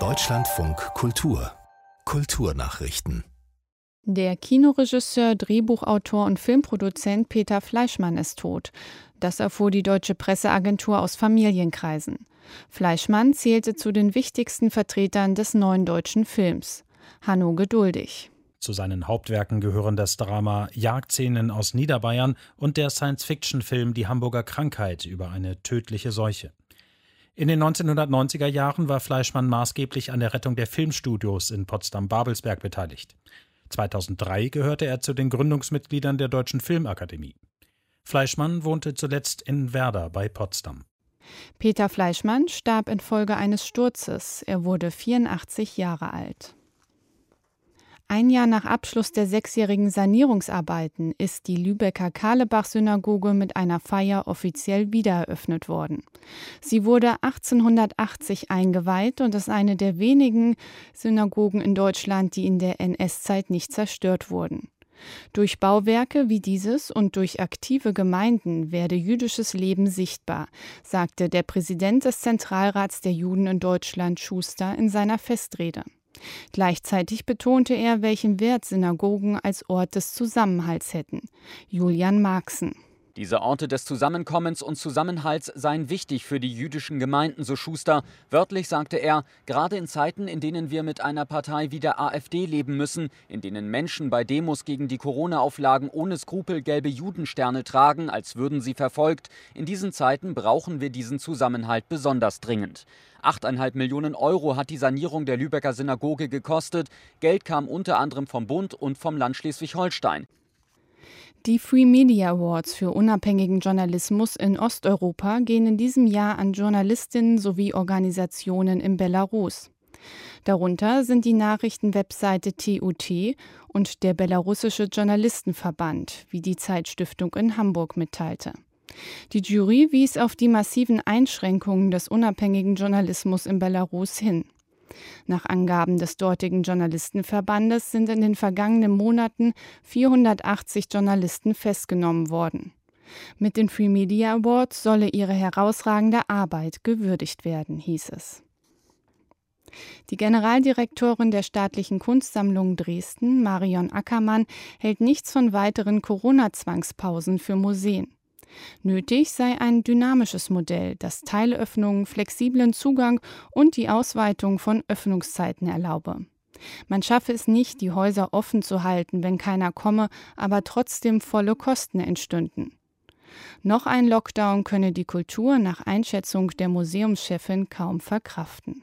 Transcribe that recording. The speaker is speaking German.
Deutschlandfunk Kultur Kulturnachrichten der Kinoregisseur, Drehbuchautor und Filmproduzent Peter Fleischmann ist tot. Das erfuhr die deutsche Presseagentur aus Familienkreisen. Fleischmann zählte zu den wichtigsten Vertretern des neuen deutschen Films. Hanno Geduldig. Zu seinen Hauptwerken gehören das Drama Jagdszenen aus Niederbayern und der Science-Fiction-Film Die Hamburger Krankheit über eine tödliche Seuche. In den 1990er Jahren war Fleischmann maßgeblich an der Rettung der Filmstudios in Potsdam-Babelsberg beteiligt. 2003 gehörte er zu den Gründungsmitgliedern der Deutschen Filmakademie. Fleischmann wohnte zuletzt in Werder bei Potsdam. Peter Fleischmann starb infolge eines Sturzes. Er wurde 84 Jahre alt. Ein Jahr nach Abschluss der sechsjährigen Sanierungsarbeiten ist die Lübecker Karlebach-Synagoge mit einer Feier offiziell wiedereröffnet worden. Sie wurde 1880 eingeweiht und ist eine der wenigen Synagogen in Deutschland, die in der NS-Zeit nicht zerstört wurden. Durch Bauwerke wie dieses und durch aktive Gemeinden werde jüdisches Leben sichtbar, sagte der Präsident des Zentralrats der Juden in Deutschland Schuster in seiner Festrede. Gleichzeitig betonte er, welchen Wert Synagogen als Ort des Zusammenhalts hätten. Julian Marxen. Diese Orte des Zusammenkommens und Zusammenhalts seien wichtig für die jüdischen Gemeinden, so Schuster. Wörtlich sagte er, gerade in Zeiten, in denen wir mit einer Partei wie der AfD leben müssen, in denen Menschen bei Demos gegen die Corona-Auflagen ohne Skrupel gelbe Judensterne tragen, als würden sie verfolgt, in diesen Zeiten brauchen wir diesen Zusammenhalt besonders dringend. 8,5 Millionen Euro hat die Sanierung der Lübecker Synagoge gekostet. Geld kam unter anderem vom Bund und vom Land Schleswig-Holstein. Die Free Media Awards für unabhängigen Journalismus in Osteuropa gehen in diesem Jahr an Journalistinnen sowie Organisationen in Belarus. Darunter sind die Nachrichtenwebseite TUT und der Belarussische Journalistenverband, wie die Zeitstiftung in Hamburg mitteilte. Die Jury wies auf die massiven Einschränkungen des unabhängigen Journalismus in Belarus hin. Nach Angaben des dortigen Journalistenverbandes sind in den vergangenen Monaten 480 Journalisten festgenommen worden. Mit den Free Media Awards solle ihre herausragende Arbeit gewürdigt werden, hieß es. Die Generaldirektorin der staatlichen Kunstsammlung Dresden, Marion Ackermann, hält nichts von weiteren Corona-Zwangspausen für Museen. Nötig sei ein dynamisches Modell, das Teilöffnungen, flexiblen Zugang und die Ausweitung von Öffnungszeiten erlaube. Man schaffe es nicht, die Häuser offen zu halten, wenn keiner komme, aber trotzdem volle Kosten entstünden. Noch ein Lockdown könne die Kultur nach Einschätzung der Museumschefin kaum verkraften.